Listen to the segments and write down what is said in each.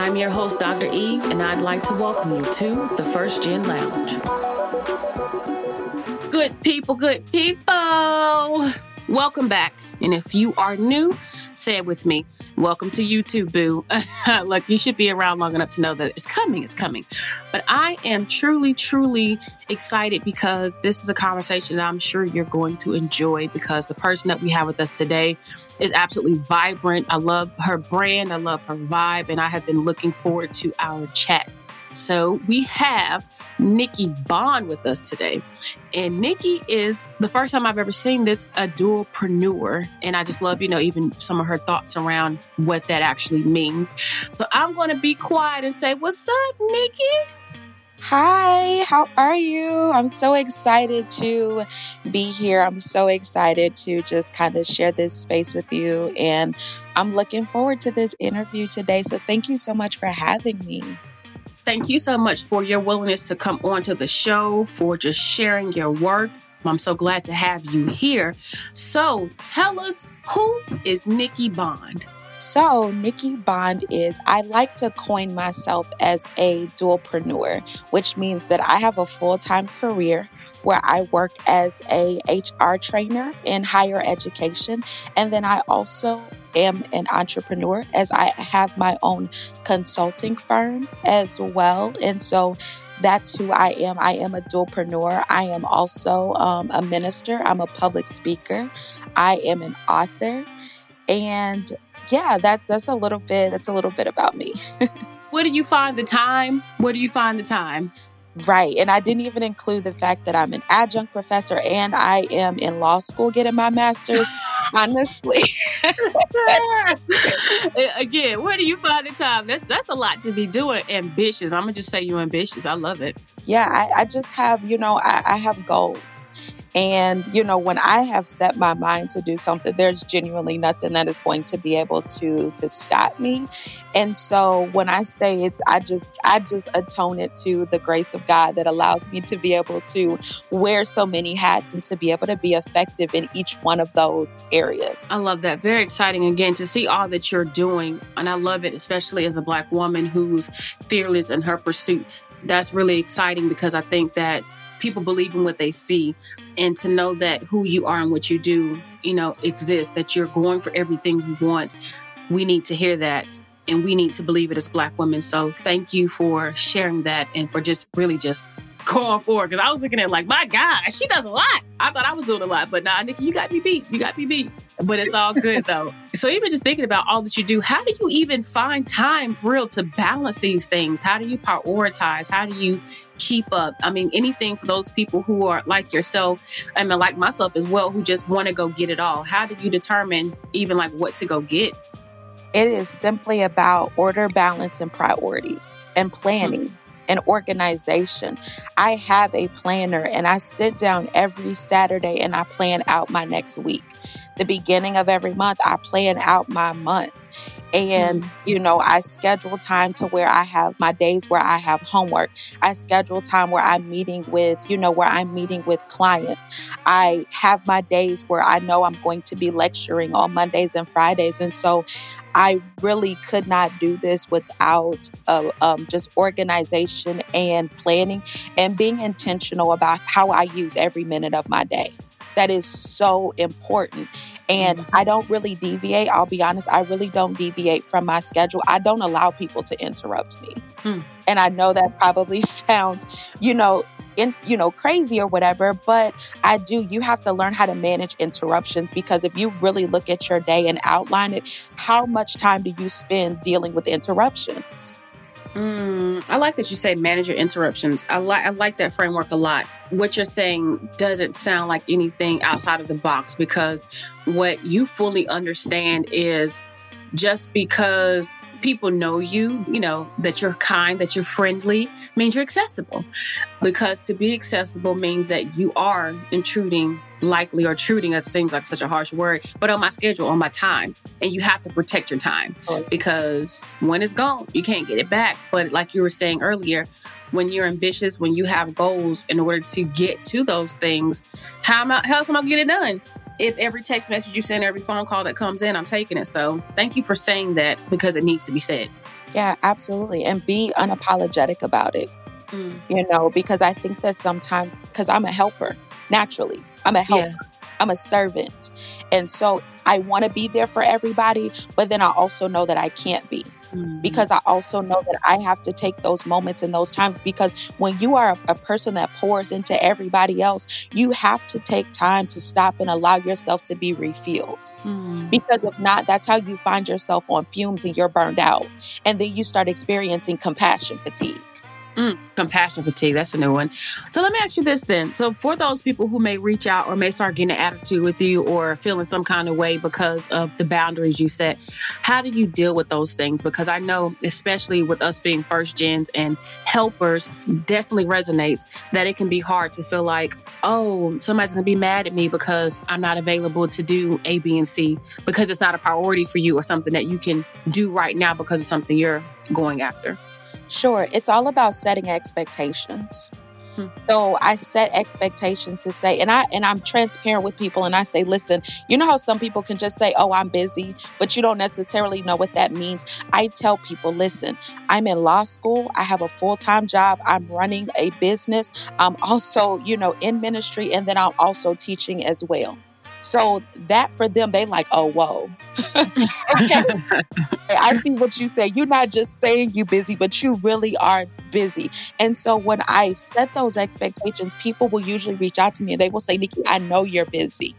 I'm your host, Dr. Eve, and I'd like to welcome you to the First Gen Lounge. Good people, good people. Welcome back. And if you are new, say it with me. Welcome to YouTube, boo. Look, you should be around long enough to know that it's coming, it's coming. But I am truly, truly excited because this is a conversation that I'm sure you're going to enjoy because the person that we have with us today is absolutely vibrant. I love her brand, I love her vibe, and I have been looking forward to our chat. So we have Nicki Bond with us today. And Nicki is the first time I've ever seen this a dualpreneur. And I just love, you know, even some of her thoughts around what that actually means. So I'm going to be quiet and say, What's up, Nicki? Hi, how are you? I'm so excited to be here. I'm so excited to just kind of share this space with you. And I'm looking forward to this interview today. So thank you so much for having me. Thank you so much for your willingness to come on to the show, for just sharing your work. I'm so glad to have you here. So tell us who is Nicki Bond? So, Nicki Bond is, I like to coin myself as a dualpreneur, which means that I have a full time career where I work as a HR trainer in higher education. And then I also am an entrepreneur as I have my own consulting firm as well. And so that's who I am. I am a dualpreneur. I am also um, a minister. I'm a public speaker. I am an author. And yeah, that's that's a little bit that's a little bit about me. Where do you find the time? Where do you find the time? Right. And I didn't even include the fact that I'm an adjunct professor and I am in law school getting my master's. honestly. Again, where do you find the time? That's that's a lot to be doing. Ambitious. I'm gonna just say you're ambitious. I love it. Yeah, I, I just have, you know, I, I have goals. And, you know, when I have set my mind to do something, there's genuinely nothing that is going to be able to to stop me. And so when I say it's I just I just atone it to the grace of God that allows me to be able to wear so many hats and to be able to be effective in each one of those areas. I love that. Very exciting again to see all that you're doing. And I love it, especially as a black woman who's fearless in her pursuits. That's really exciting because I think that people believe in what they see and to know that who you are and what you do, you know, exists, that you're going for everything you want. We need to hear that and we need to believe it as black women. So thank you for sharing that and for just really just going forward. Cause I was looking at like, my God, she does a lot. I thought I was doing a lot, but nah, Nicki, you got me beat. You got me beat. But it's all good though. so even just thinking about all that you do, how do you even find time for real to balance these things? How do you prioritize? How do you keep up? I mean, anything for those people who are like yourself, I mean, like myself as well, who just want to go get it all. How do you determine even like what to go get? It is simply about order, balance, and priorities and planning. Mm-hmm and organization. I have a planner and I sit down every Saturday and I plan out my next week. The beginning of every month, I plan out my month. And, mm-hmm. you know, I schedule time to where I have my days where I have homework. I schedule time where I'm meeting with, you know, where I'm meeting with clients. I have my days where I know I'm going to be lecturing on Mondays and Fridays. And so I really could not do this without uh, um, just organization and planning and being intentional about how I use every minute of my day. That is so important. And mm-hmm. I don't really deviate. I'll be honest, I really don't deviate from my schedule. I don't allow people to interrupt me. Hmm. And I know that probably sounds, you know, in, you know, crazy or whatever, but I do. You have to learn how to manage interruptions because if you really look at your day and outline it, how much time do you spend dealing with interruptions? Mm, I like that you say manage your interruptions. I like I like that framework a lot. What you're saying doesn't sound like anything outside of the box because what you fully understand is just because people know you, you know, that you're kind, that you're friendly, means you're accessible. Because to be accessible means that you are intruding, likely or intruding, it seems like such a harsh word, but on my schedule, on my time. And you have to protect your time because when it's gone, you can't get it back. But like you were saying earlier, when you're ambitious, when you have goals in order to get to those things, how am I, how else am I gonna get it done? if every text message you send, every phone call that comes in, I'm taking it. So thank you for saying that because it needs to be said. Yeah, absolutely. And be unapologetic about it. Mm. You know, because I think that sometimes, because I'm a helper naturally, I'm a helper. Yeah. I'm a servant. And so I want to be there for everybody, but then I also know that I can't be. Mm-hmm. Because I also know that I have to take those moments and those times because when you are a, a person that pours into everybody else, you have to take time to stop and allow yourself to be refilled. Mm-hmm. Because if not, that's how you find yourself on fumes and you're burned out. And then you start experiencing compassion fatigue. Mm, compassion fatigue. That's a new one. So let me ask you this then. So for those people who may reach out or may start getting an attitude with you or feeling some kind of way because of the boundaries you set, how do you deal with those things? Because I know, especially with us being first gens and helpers, definitely resonates that it can be hard to feel like, oh, somebody's gonna be mad at me because I'm not available to do A, B, and C because it's not a priority for you or something that you can do right now because of something you're going after. Sure, it's all about setting expectations. Hmm. So I set expectations to say, and I and I'm transparent with people, and I say, listen, you know how some people can just say, "Oh, I'm busy," but you don't necessarily know what that means. I tell people, listen, I'm in law school. I have a full time job. I'm running a business. I'm also, you know, in ministry, and then I'm also teaching as well. So that for them, they like, oh, whoa. okay. I see what you say. You're not just saying you busy, but you really are busy. And so when I set those expectations, people will usually reach out to me and they will say, Nicki, I know you're busy.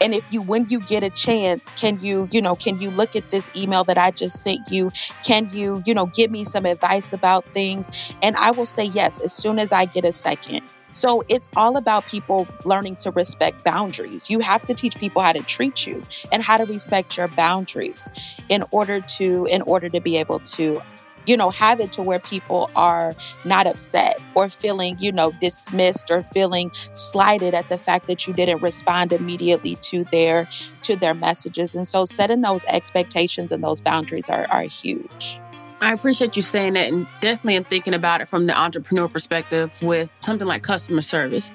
And if you, when you get a chance, can you, you know, can you look at this email that I just sent you? Can you, you know, give me some advice about things? And I will say yes as soon as I get a second. So it's all about people learning to respect boundaries. You have to teach people how to treat you and how to respect your boundaries in order to in order to be able to you know have it to where people are not upset or feeling you know dismissed or feeling slighted at the fact that you didn't respond immediately to their to their messages and so setting those expectations and those boundaries are, are huge I appreciate you saying that and definitely am thinking about it from the entrepreneur perspective with something like customer service.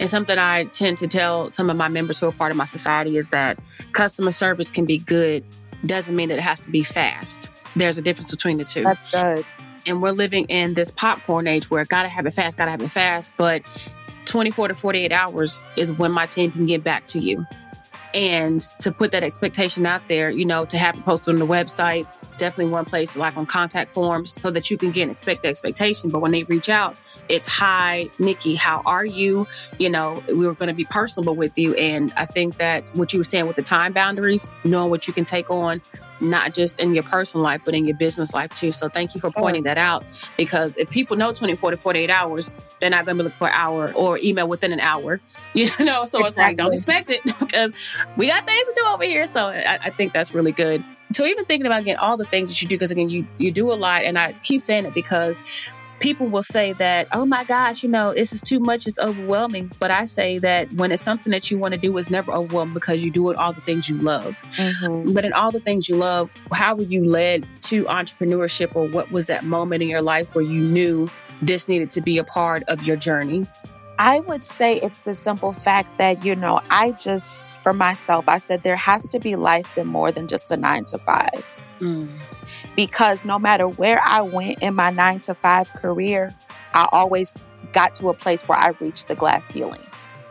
And something I tend to tell some of my members who are part of my society is that customer service can be good, doesn't mean that it has to be fast. There's a difference between the two. That's good. And we're living in this popcorn age where gotta have it fast, gotta have it fast, but 24 to 48 hours is when my team can get back to you and to put that expectation out there, you know, to have it posted on the website, definitely one place like on contact forms so that you can get expect the expectation. But when they reach out, it's hi, Nicki, how are you? You know, we were going to be personable with you. And I think that what you were saying with the time boundaries, knowing what you can take on, not just in your personal life, but in your business life too. So thank you for pointing that out because if people know 24 to 48 hours, they're not going to be looking for an hour or email within an hour, you know? So exactly. it's like, don't expect it because we got things to do over here. So I, I think that's really good. So even thinking about again all the things that you do, because again, you, you do a lot. And I keep saying it because people will say that, oh my gosh, you know, this is too much, it's overwhelming. But I say that when it's something that you want to do, it's never overwhelming because you do it all the things you love. Mm-hmm. But in all the things you love, how were you led to entrepreneurship or what was that moment in your life where you knew this needed to be a part of your journey? I would say it's the simple fact that, you know, I just, for myself, I said there has to be life in more than just a nine to five. Mm. Because no matter where I went in my nine to five career, I always got to a place where I reached the glass ceiling.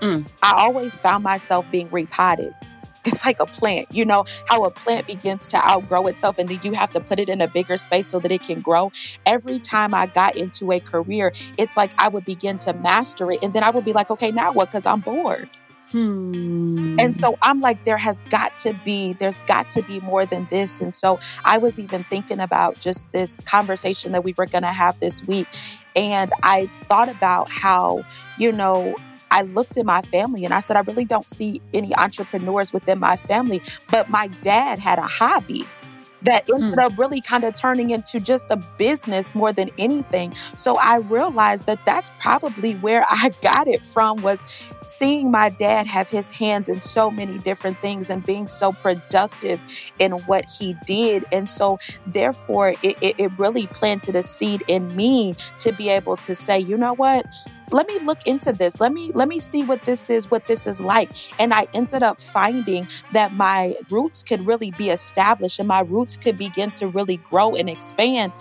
Mm. I always found myself being repotted. It's like a plant, you know, how a plant begins to outgrow itself and then you have to put it in a bigger space so that it can grow. Every time I got into a career, it's like I would begin to master it and then I would be like, okay, now what? Because I'm bored. Hmm. And so I'm like, there has got to be, there's got to be more than this. And so I was even thinking about just this conversation that we were going to have this week. And I thought about how, you know, I looked at my family and I said, I really don't see any entrepreneurs within my family, but my dad had a hobby that ended Mm. up really kind of turning into just a business more than anything. So I realized that that's probably where I got it from was seeing my dad have his hands in so many different things and being so productive in what he did. And so therefore it, it, it really planted a seed in me to be able to say, you know what? Let me look into this. Let me let me see what this is, what this is like. And I ended up finding that my roots could really be established and my roots could begin to really grow and expand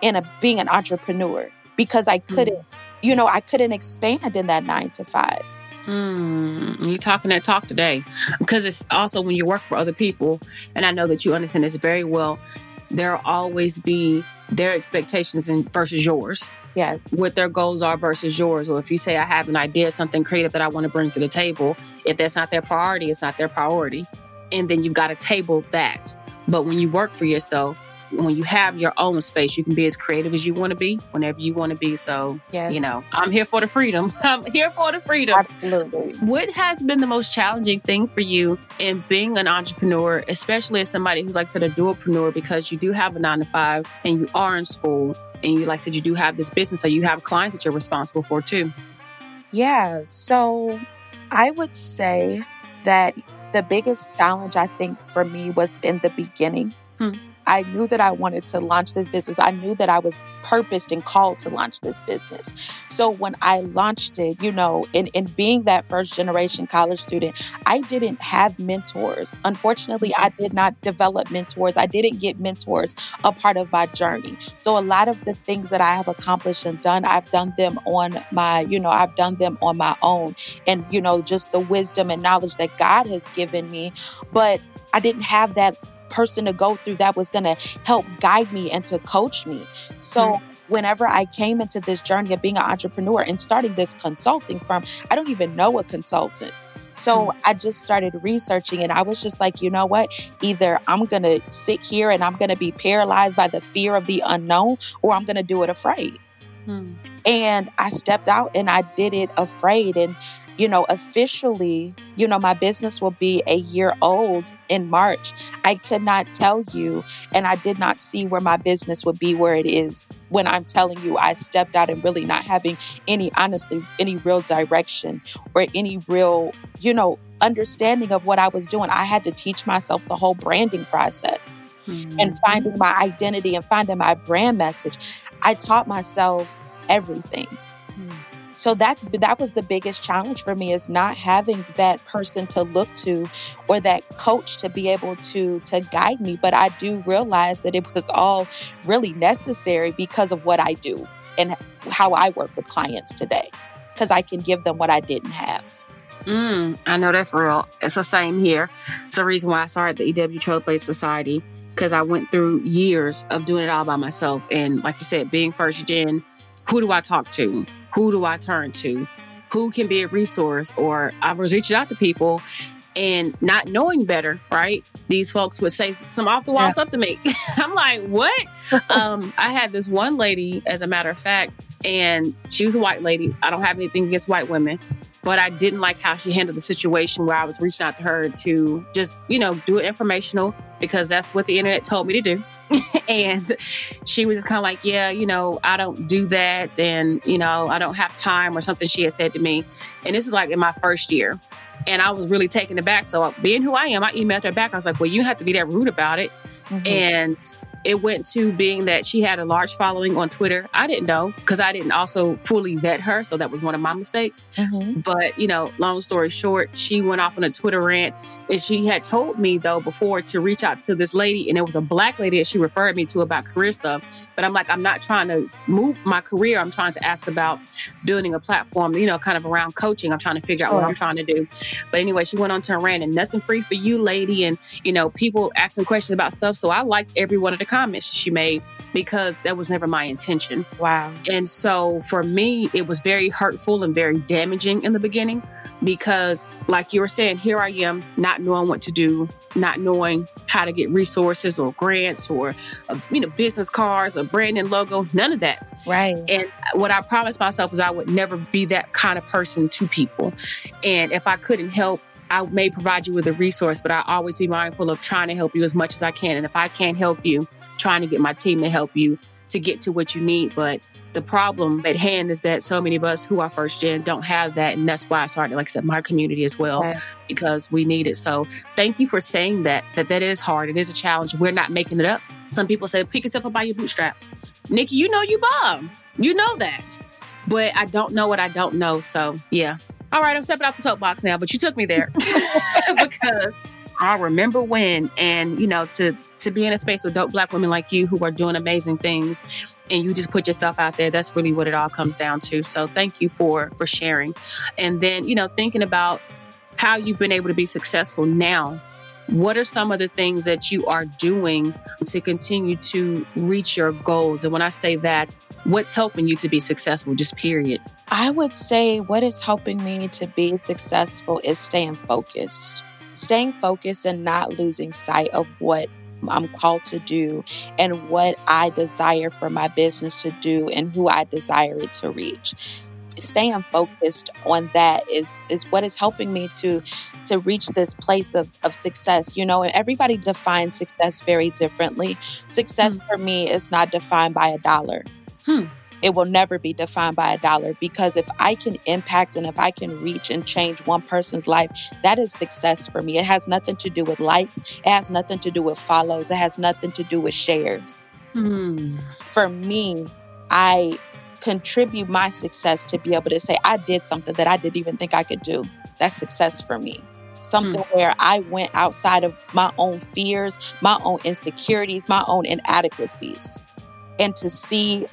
in a being an entrepreneur because I couldn't, you know, I couldn't expand in that nine to five. Mm, you're talking that talk today because it's also when you work for other people, and I know that you understand this very well. There'll always be their expectations and versus yours, Yes. what their goals are versus yours. Or if you say, I have an idea, something creative that I want to bring to the table, if that's not their priority, it's not their priority. And then you've got to table that. But when you work for yourself, when you have your own space, you can be as creative as you want to be whenever you want to be. So, Yes. you know, I'm here for the freedom. I'm here for the freedom. Absolutely. What has been the most challenging thing for you in being an entrepreneur, especially as somebody who's like I said a dualpreneur, because you do have a nine to five and you are in school and you like I said you do have this business, so you have clients that you're responsible for too. Yeah. So I would say that the biggest challenge I think for me was in the beginning. Hmm. I knew that I wanted to launch this business. I knew that I was purposed and called to launch this business. So when I launched it, you know, in, in being that first generation college student, I didn't have mentors. Unfortunately, I did not develop mentors. I didn't get mentors a part of my journey. So a lot of the things that I have accomplished and done, I've done them on my, you know, I've done them on my own. And, you know, just the wisdom and knowledge that God has given me. But I didn't have that person to go through that was going to help guide me and to coach me. So hmm. whenever I came into this journey of being an entrepreneur and starting this consulting firm, I don't even know a consultant. So hmm. I just started researching and I was just like, you know what? Either I'm going to sit here and I'm going to be paralyzed by the fear of the unknown or I'm going to do it afraid. Hmm. And I stepped out and I did it afraid. And, you know, officially, you know, my business will be a year old in March. I could not tell you, and I did not see where my business would be where it is when I'm telling you I stepped out and really not having any, honestly, any real direction or any real, you know, understanding of what I was doing. I had to teach myself the whole branding process and hmm. finding my identity and finding my brand message. I taught myself everything. Hmm. So that's that was the biggest challenge for me is not having that person to look to or that coach to be able to to guide me, but I do realize that it was all really necessary because of what I do and how I work with clients today because I can give them what I didn't have. Mm, I know that's real. It's the same here. It's the reason why I started the EW Trailblaze Society because I went through years of doing it all by myself. And like you said, being first gen, who do I talk to? Who do I turn to? Who can be a resource? Or I was reaching out to people and not knowing better, right? These folks would say some off the wall Yeah. stuff to me. I'm like, what? um, I had this one lady, as a matter of fact, and she was a white lady. I don't have anything against white women, but I didn't like how she handled the situation where I was reaching out to her to just, you know, do it informational because that's what the internet told me to do. and she was kind of like, yeah, you know, I don't do that. And, you know, I don't have time or something she had said to me. And this is like in my first year. And I was really taken aback. So, being who I am, I emailed her back. I was like, well, you have to be that rude about it. Mm-hmm. And it went to being that she had a large following on Twitter. I didn't know because I didn't also fully vet her. So that was one of my mistakes. Mhm. But, you know, long story short, she went off on a Twitter rant and she had told me, though, before to reach out to this lady. And it was a black lady that she referred me to about career stuff. But I'm like, I'm not trying to move my career. I'm trying to ask about building a platform, you know, kind of around coaching. I'm trying to figure out what I'm trying to do. But anyway, she went on to a rant and nothing free for you, lady. And, you know, people asking questions about stuff. So I liked every one of the comments she made because that was never my intention. Wow. And so for me, it was very hurtful and very damaging in the beginning because, like you were saying, here I am not knowing what to do, not knowing how to get resources or grants or, uh, you know, business cards, a branding logo, none of that. Right. And what I promised myself was I would never be that kind of person to people. And if I couldn't help, I may provide you with a resource, but I always be mindful of trying to help you as much as I can. And if I can't help you, trying to get my team to help you to get to what you need. But the problem at hand is that so many of us who are first gen don't have that. And that's why I started, like I said, my community as well, right. because we need it. So thank you for saying that, that that is hard. It is a challenge. We're not making it up. Some people say, pick yourself up by your bootstraps. Nicki, you know you bomb. You know that. But I don't know what I don't know. So yeah. All right, I'm stepping off the soapbox now, but you took me there because I remember when, and you know, to to be in a space with dope black women like you who are doing amazing things, and you just put yourself out there. That's really what it all comes down to. So thank you for for sharing, and then you know, thinking about how you've been able to be successful now. What are some of the things that you are doing to continue to reach your goals? And when I say that, what's helping you to be successful, just period? I would say what is helping me to be successful is staying focused staying focused and not losing sight of what I'm called to do and what I desire for my business to do and who I desire it to reach. Staying focused on that is is what is helping me to to reach this place of, of success. You know, everybody defines success very differently. Success hmm. for me is not defined by a dollar. Hmm it will never be defined by a dollar because if I can impact and if I can reach and change one person's life, that is success for me. It has nothing to do with likes, it has nothing to do with follows, it has nothing to do with shares. Hmm. For me, I contribute my success to be able to say, I did something that I didn't even think I could do. That's success for me something mm. where I went outside of my own fears, my own insecurities, my own inadequacies, and to see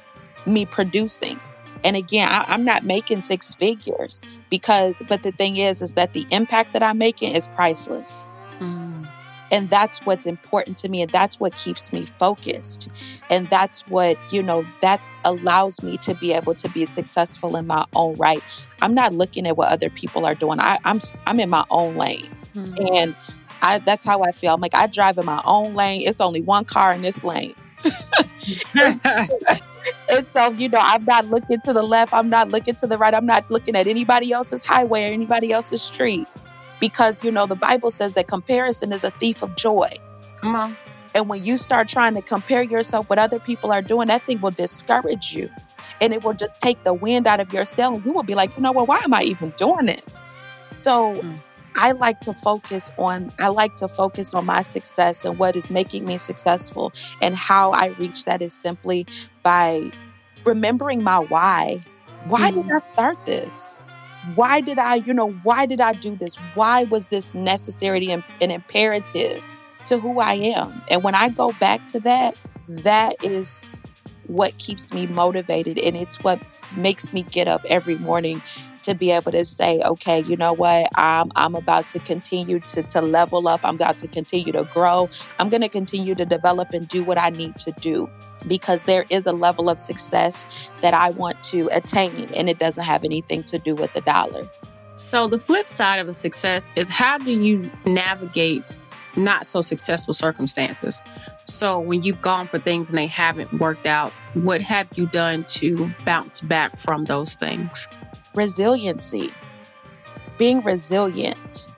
me producing. And again, I, am not making six figures because, but the thing is, is that the impact that I'm making is priceless. Mm. And that's what's important to me. And that's what keeps me focused. And that's what, you know, that allows me to be able to be successful in my own right. I'm not looking at what other people are doing. I, am I'm, I'm in my own lane. Mm. And I, that's how I feel. I'm like, I drive in my own lane. It's only one car in this lane. and so, you know, I'm not looking to the left, I'm not looking to the right, I'm not looking at anybody else's highway or anybody else's street. Because, you know, the Bible says that comparison is a thief of joy. Come on. And when you start trying to compare yourself what other people are doing, that thing will discourage you. And it will just take the wind out of your sail. And you will be like, you know what, why am I even doing this? So mm. I like to focus on I like to focus on my success and what is making me successful and how I reach that is simply by remembering my why. Why mm. did I start this? Why did I, you know, why did I do this? Why was this necessary and, and imperative to who I am? And when I go back to that, that is what keeps me motivated and it's what makes me get up every morning to be able to say, okay, you know what, I'm, I'm about to continue to, to level up. I'm about to continue to grow. I'm going to continue to develop and do what I need to do because there is a level of success that I want to attain, and it doesn't have anything to do with the dollar. So, the flip side of the success is how do you navigate not so successful circumstances? So, when you've gone for things and they haven't worked out, what have you done to bounce back from those things? Resiliency, being resilient.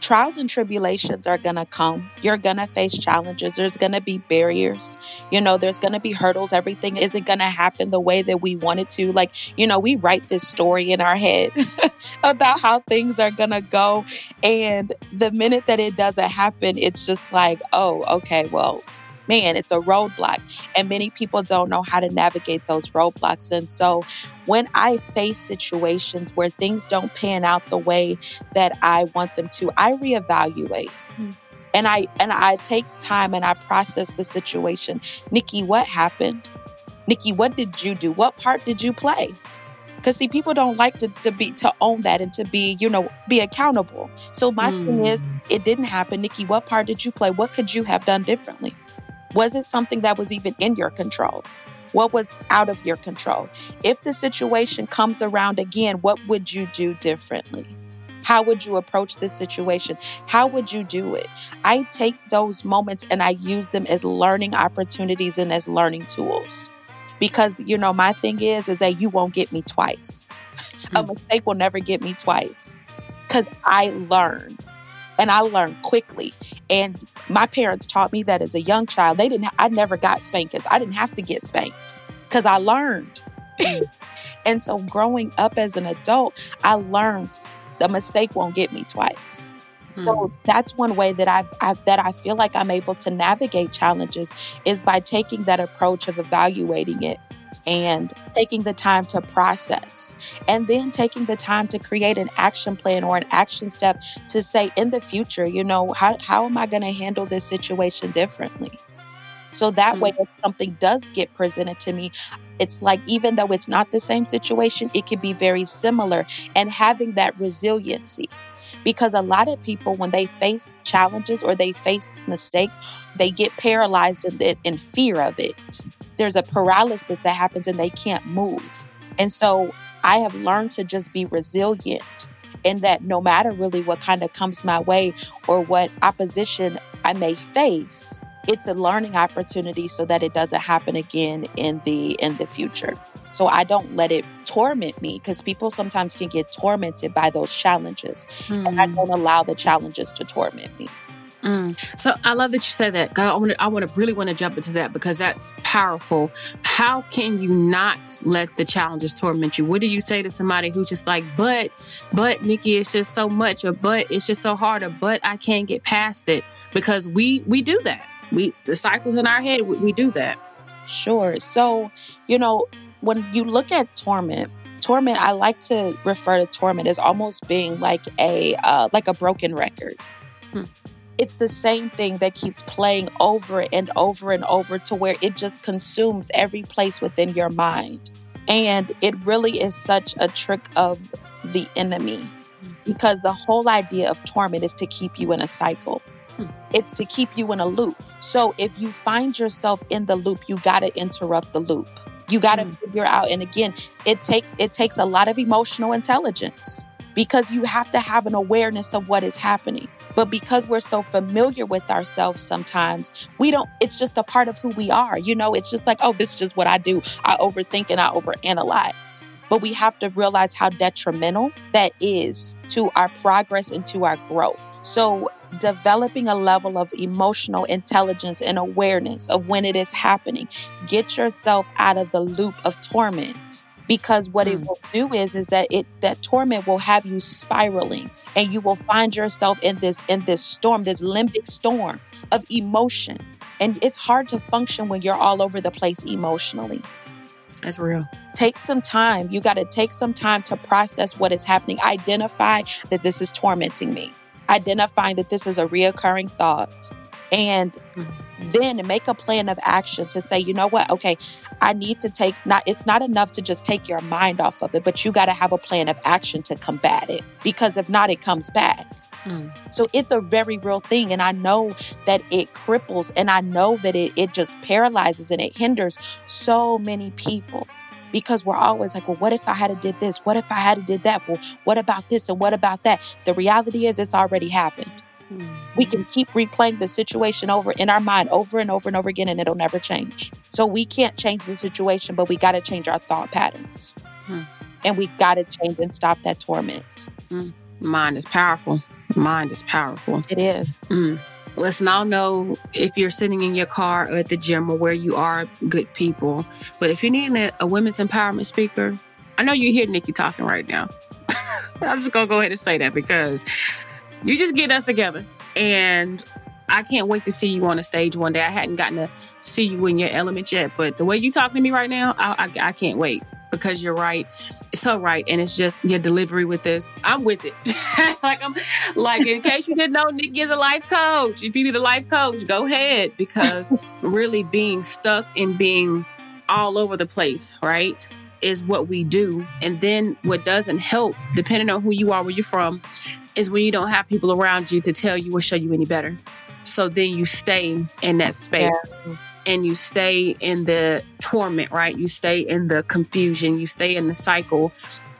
Trials and tribulations are going to come. You're going to face challenges. There's going to be barriers. You know, there's going to be hurdles. Everything isn't going to happen the way that we want it to. Like, you know, we write this story in our head about how things are going to go. And the minute that it doesn't happen, it's just like, oh, okay, well, man, it's a roadblock. And many people don't know how to navigate those roadblocks. And so when I face situations where things don't pan out the way that I want them to, I reevaluate. Mm-hmm. And I and I take time and I process the situation. Nicki, what happened? Nicki, what did you do? What part did you play? Because see, people don't like to, to be to own that and to be, you know, be accountable. So my mm. thing is, hmm. it didn't happen. Nicki, what part did you play? What could you have done differently? Was it something that was even in your control? What was out of your control? If the situation comes around again, what would you do differently? How would you approach this situation? How would you do it? I take those moments and I use them as learning opportunities and as learning tools. Because, you know, my thing is, is that you won't get me twice. Mm. A mistake will never get me twice because I learn and I learned quickly. And my parents taught me that as a young child. They didn't. I never got spankings. I didn't have to get spanked because I learned. and so, growing up as an adult, I learned the mistake won't get me twice. So mm. that's one way that I, I that I feel like I'm able to navigate challenges is by taking that approach of evaluating it and taking the time to process and then taking the time to create an action plan or an action step to say in the future, you know, how, how am I going to handle this situation differently? So that mm-hmm. way, if something does get presented to me, it's like even though it's not the same situation, it can be very similar and having that resiliency. Because a lot of people, when they face challenges or they face mistakes, they get paralyzed in, in fear of it. There's a paralysis that happens and they can't move. And so I have learned to just be resilient in that no matter really what kind of comes my way or what opposition I may face, it's a learning opportunity so that it doesn't happen again in the in the future so i don't let it torment me because people sometimes can get tormented by those challenges mm. and i hmm. don't allow the challenges to torment me Mm. So I love that you said that. God, I want to, I want to really want to jump into that because that's powerful. How can you not let the challenges torment you? What do you say to somebody who's just like, but, but Nicki, it's just so much, or but it's just so hard, or but I can't get past it because we we do that we the cycles in our head we, we do that. Sure. So you know when you look at torment torment i like to refer to torment as almost being like a uh, like a broken record. Hmm. it's the same thing that keeps playing over and over and over to where it just consumes every place within your mind. And it really is such a trick of the enemy hmm. because the whole idea of torment is to keep you in a cycle it's to keep you in a loop. So if you find yourself in the loop, you got to interrupt the loop. You got to mm. figure out and again, it takes it takes a lot of emotional intelligence because you have to have an awareness of what is happening. But because we're so familiar with ourselves sometimes, we don't it's just a part of who we are. You know, it's just like, oh, this is just what I do. I overthink and I overanalyze. But we have to realize how detrimental that is to our progress and to our growth. So developing a level of emotional intelligence and awareness of when it is happening. Get yourself out of the loop of torment because what mm. it will do is is that it that torment will have you spiraling and you will find yourself in this in this storm this limbic storm of emotion and it's hard to function when you're all over the place emotionally that's real. Take some time. You got to take some time to process what is happening. Identify that this is tormenting me identifying that this is a reoccurring thought and mm-hmm. then make a plan of action to say you know what okay i need to take not it's not enough to just take your mind off of it but you got to have a plan of action to combat it because if not it comes back mm. so it's a very real thing and i know that it cripples and i know that it, it just paralyzes and it hinders so many people because we're always like, well, what if I had to did this? What if I had to did that? Well, what about this and what about that? The reality is it's already happened. Mm-hmm. We can keep replaying the situation over in our mind over and over and over again, and it'll never change. So we can't change the situation, but we got to change our thought patterns. Mm. And we got to change and stop that torment. Mm. Mind is powerful. Mind is powerful. It is. Mm. Listen, I don't know if you're sitting in your car or at the gym or where you are, good people. But if you're needing a, a women's empowerment speaker, I know you hear Nicki talking right now. I'm just gonna go ahead and say that because you just get us together and I can't wait to see you on a stage one day. I hadn't gotten to see you in your element yet, but the way you talk to me right now, I, I, I can't wait because you're right. It's so right. And it's just your delivery with this. I'm with it. like I'm like, in case you didn't know, Nicki is a life coach. If you need a life coach, go ahead because really being stuck and being all over the place, right? Is what we do. And then what doesn't help, depending on who you are, where you're from, is when you don't have people around you to tell you or show you any better. So then you stay in that space Yeah. and you stay in the torment, right? You stay in the confusion, you stay in the cycle.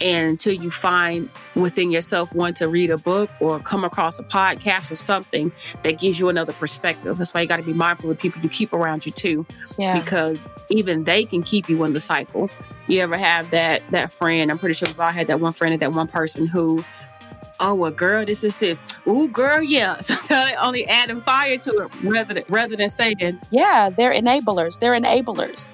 And until you find within yourself one to read a book or come across a podcast or something that gives you another perspective. That's why you got to be mindful of people you keep around you too, Yeah. because even they can keep you in the cycle. You ever have that that friend? I'm pretty sure we've all had that one friend or that one person who, oh well, girl, this is this. Ooh, girl, yeah. So they're only adding fire to it rather than rather than saying, Yeah, they're enablers. They're enablers.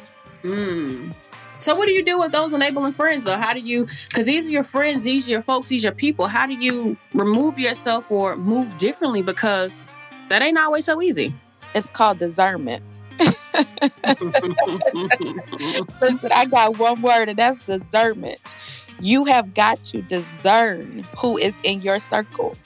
Mm. So what do you do with those enabling friends though? How do you because these are your friends, these are your folks, these are your people. How do you remove yourself or move differently? Because that ain't always so easy. It's called discernment. Listen, I got one word, and that's discernment. You have got to discern who is in your circle.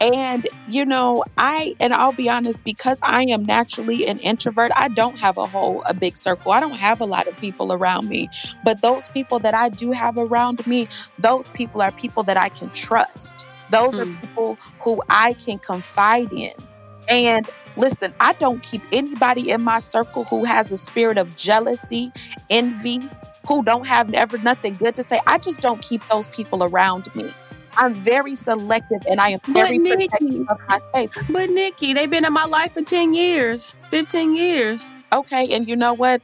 And, you know, I, and I'll be honest, because I am naturally an introvert, I don't have a whole, a big circle. I don't have a lot of people around me. But those people that I do have around me, those people are people that I can trust. Those are Hmm. people who I can confide in. And listen, I don't keep anybody in my circle who has a spirit of jealousy, envy, who don't have ever nothing good to say. I just don't keep those people around me. I'm very selective and I am But very Nicki- protective of my space. but Nicki, they've been in my life for 10 years, 15 years. Okay, and you know what?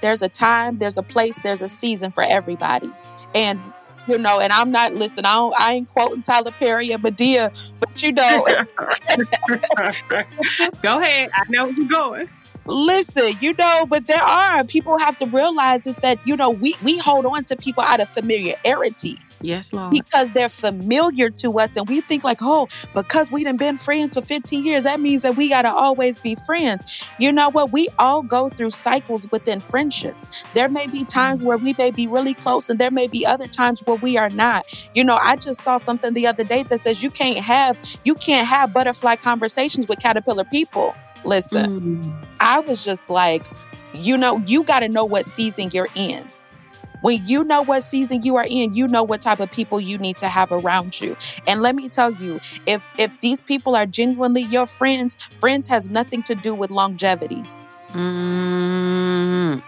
There's a time, there's a place, there's a season for everybody. And you know, and I'm not listen, I don't I ain't quoting Tyler Perry and Madea, but you know, Go ahead. I know where you're going. listen, you know, but there are people have to realize is that, you know, we we hold on to people out of familiarity Yes, Lord. because they're familiar to us and we think like, oh, because we done been friends for 15 years, that means that we gotta always be friends. You know what? We all go through cycles within friendships. There may be times where we may be really close and there may be other times where we are not. You know, I just saw something the other day that says you can't have you can't have butterfly conversations with caterpillar people. Listen. Mm. I was just like, you know, you got to know what season you're in. When you know what season you are in, you know what type of people you need to have around you. And let me tell you, if if these people are genuinely your friends, friends has nothing to do with longevity.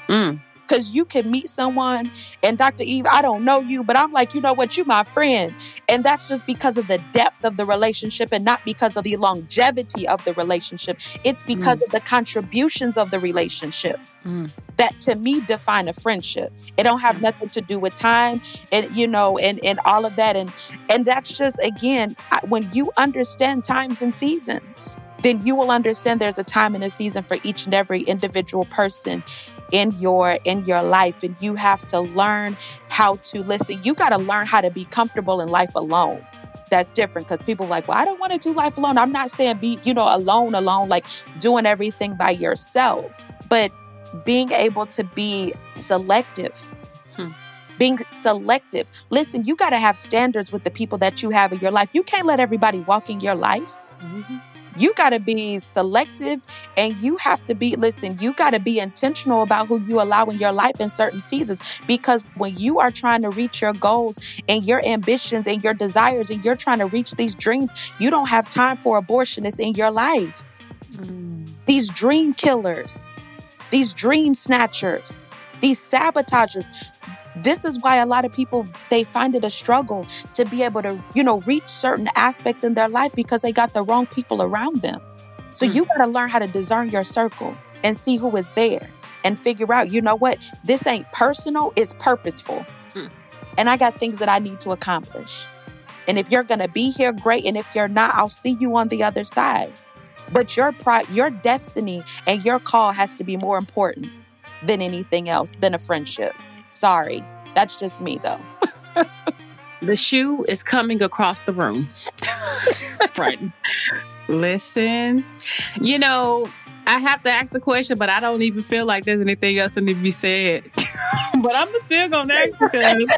Mm. Mm. Cause you can meet someone and Dr. Eve, I don't know you, but I'm like, you know what, you my friend. And that's just because of the depth of the relationship and not because of the longevity of the relationship. It's because of the contributions of the relationship Mm. that to me define a friendship. It don't have nothing to do with time and you know and and all of that and and that's just again when you understand times and seasons then you will understand there's a time and a season for each and every individual person in your in your life and you have to learn how to listen you got to learn how to be comfortable in life alone. That's different because people are like well i don't want to do life alone. I'm not saying be you know alone alone like doing everything by yourself but being able to be selective. Hmm. being selective. Listen you got to have standards with the people that you have in your life. You can't let everybody walk in your life. Mhm. You got to be selective and you have to be listen you got to be intentional about who you allow in your life in certain seasons because when you are trying to reach your goals and your ambitions and your desires and you're trying to reach these dreams you don't have time for abortionists in your life Mm. these dream killers these dream snatchers these sabotagers this is why a lot of people they find it a struggle to be able to you know reach certain aspects in their life because they got the wrong people around them. So Hmm. you got to learn how to discern your circle and see who is there and figure out you know what? This ain't personal it's purposeful. Hmm. and i got things that i need to accomplish. And if you're gonna be here great. And if you're not i'll see you on the other side. But your pri- your destiny and your call has to be more important than anything else than a friendship sorry that's just me though The shoe is coming across the room. right. Listen, you know, I have to ask the question, but I don't even feel like there's anything else that need to be said. but I'm still gonna ask because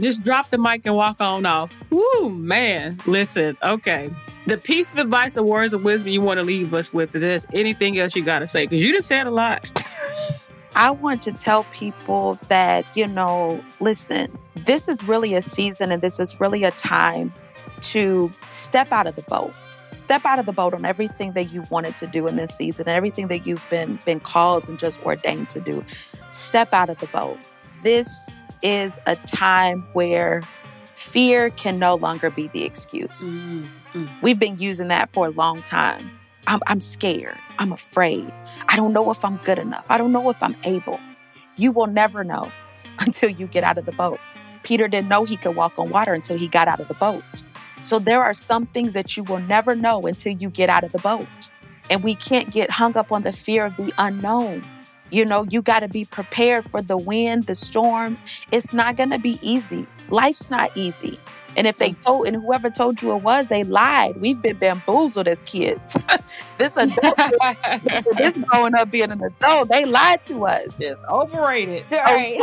just drop the mic and walk on off. Woo, man. Listen, okay. The piece of advice or words of wisdom you want to leave us with, if there's anything else you got to say, because you just said a lot. I want to tell people that, you know, listen, this is really a season and this is really a time to step out of the boat. step out of the boat on everything that you wanted to do in this season and everything that you've been been called and just ordained to do. Step out of the boat. This is a time where fear can no longer be the excuse. Mm-hmm. We've been using that for a long time. I'm, I'm scared. I'm afraid. I don't know if I'm good enough. I don't know if I'm able. You will never know until you get out of the boat. Peter didn't know he could walk on water until he got out of the boat. So there are some things that you will never know until you get out of the boat. And we can't get hung up on the fear of the unknown. You know, you got to be prepared for the wind, the storm. It's not going to be easy. Life's not easy. And if they mm. told, and whoever told you it was, they lied. We've been bamboozled as kids. this adult, this growing up being an adult, they lied to us. It's overrated. Okay,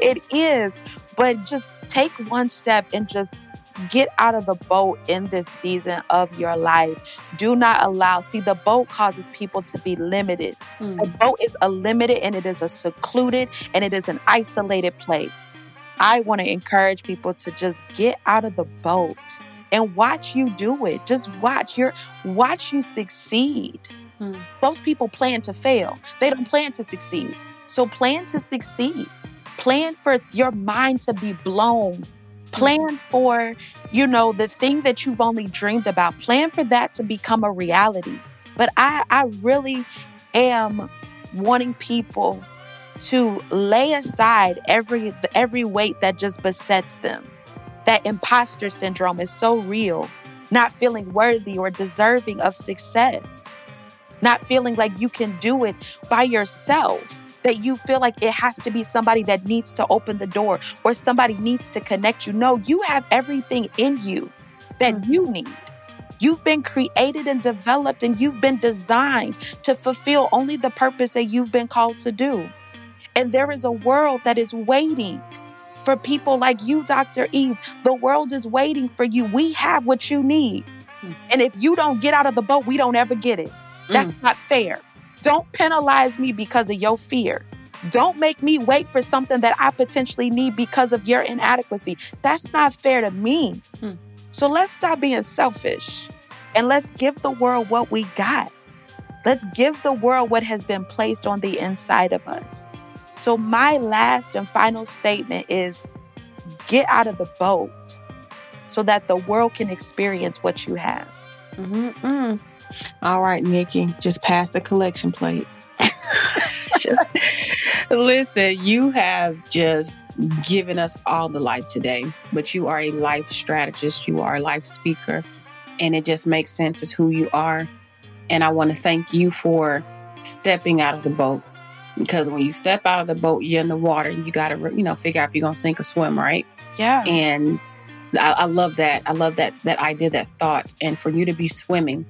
it is. But just take one step and just get out of the boat in this season of your life. Do not allow, see, the boat causes people to be limited. Mm. The boat is a limited and it is a secluded and it is an isolated place. I want to encourage people to just get out of the boat and watch you do it. Just watch your watch you succeed. Hmm. Most people plan to fail. They don't plan to succeed. So plan to succeed. Plan for your mind to be blown. Plan mm-hmm. for, you know, the thing that you've only dreamed about. Plan for that to become a reality. But I I really am wanting people to lay aside every every weight that just besets them. That imposter syndrome is so real. Not feeling worthy or deserving of success. Not feeling like you can do it by yourself. That you feel like it has to be somebody that needs to open the door or somebody needs to connect you. No, you have everything in you that mm-hmm. you need. You've been created and developed and you've been designed to fulfill only the purpose that you've been called to do. And there is a world that is waiting for people like you, Dr. Eve. The world is waiting for you. We have what you need. Mm. And if you don't get out of the boat, we don't ever get it. That's mm. not fair. Don't penalize me because of your fear. Don't make me wait for something that I potentially need because of your inadequacy. That's not fair to me. Hmm. So let's stop being selfish and let's give the world what we got. Let's give the world what has been placed on the inside of us. So, my last and final statement is get out of the boat so that the world can experience what you have. Mm-mm. All right, Nicki, just pass the collection plate. Listen, you have just given us all the life today, but you are a life strategist, you are a life speaker, and it just makes sense as who you are. And I want to thank you for stepping out of the boat because when you step out of the boat, you're in the water and you got to, you know, figure out if you're going to sink or swim, right? Yeah. And I, I love that. I love that that idea, that thought, and for you to be swimming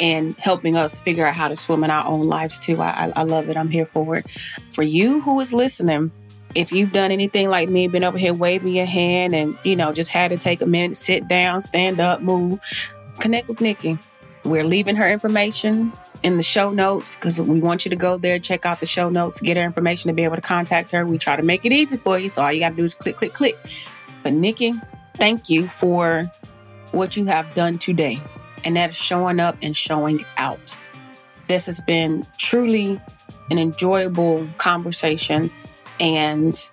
and helping us figure out how to swim in our own lives too. I, I, love it. I'm here for it. For you who is listening, if you've done anything like me, been over here waving your hand and you know just had to take a minute, sit down, stand up, move, connect with Nicki. We're leaving her information in the show notes because we want you to go there, check out the show notes, get her information to be able to contact her. We try to make it easy for you, so all you got to do is click, click, click. But Nicki, thank you for what you have done today, and that is showing up and showing out. This has been truly an enjoyable conversation, and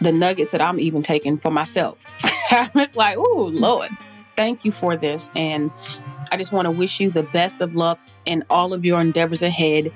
the nuggets that I'm even taking for myself. it's like, oh Lord, thank you for this, and I just want to wish you the best of luck in all of your endeavors ahead,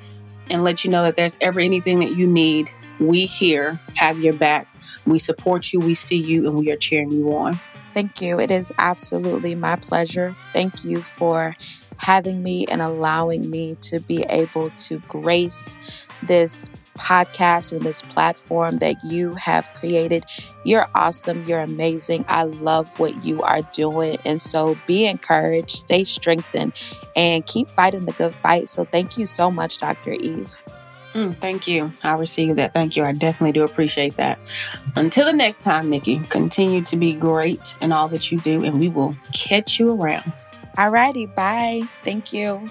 and let you know that there's ever anything that you need. We here have your back. We support you. We see you, and we are cheering you on. Thank you. It is absolutely my pleasure. Thank you for having me and allowing me to be able to grace this podcast and this platform that you have created. You're awesome. You're amazing. I love what you are doing. And so be encouraged, stay strengthened, and keep fighting the good fight. So thank you so much, Dr. Eve. Mm, thank you. I received that. Thank you. I definitely do appreciate that. Until the next time, Nicki, continue to be great in all that you do, and we will catch you around. Alrighty, bye. Thank you.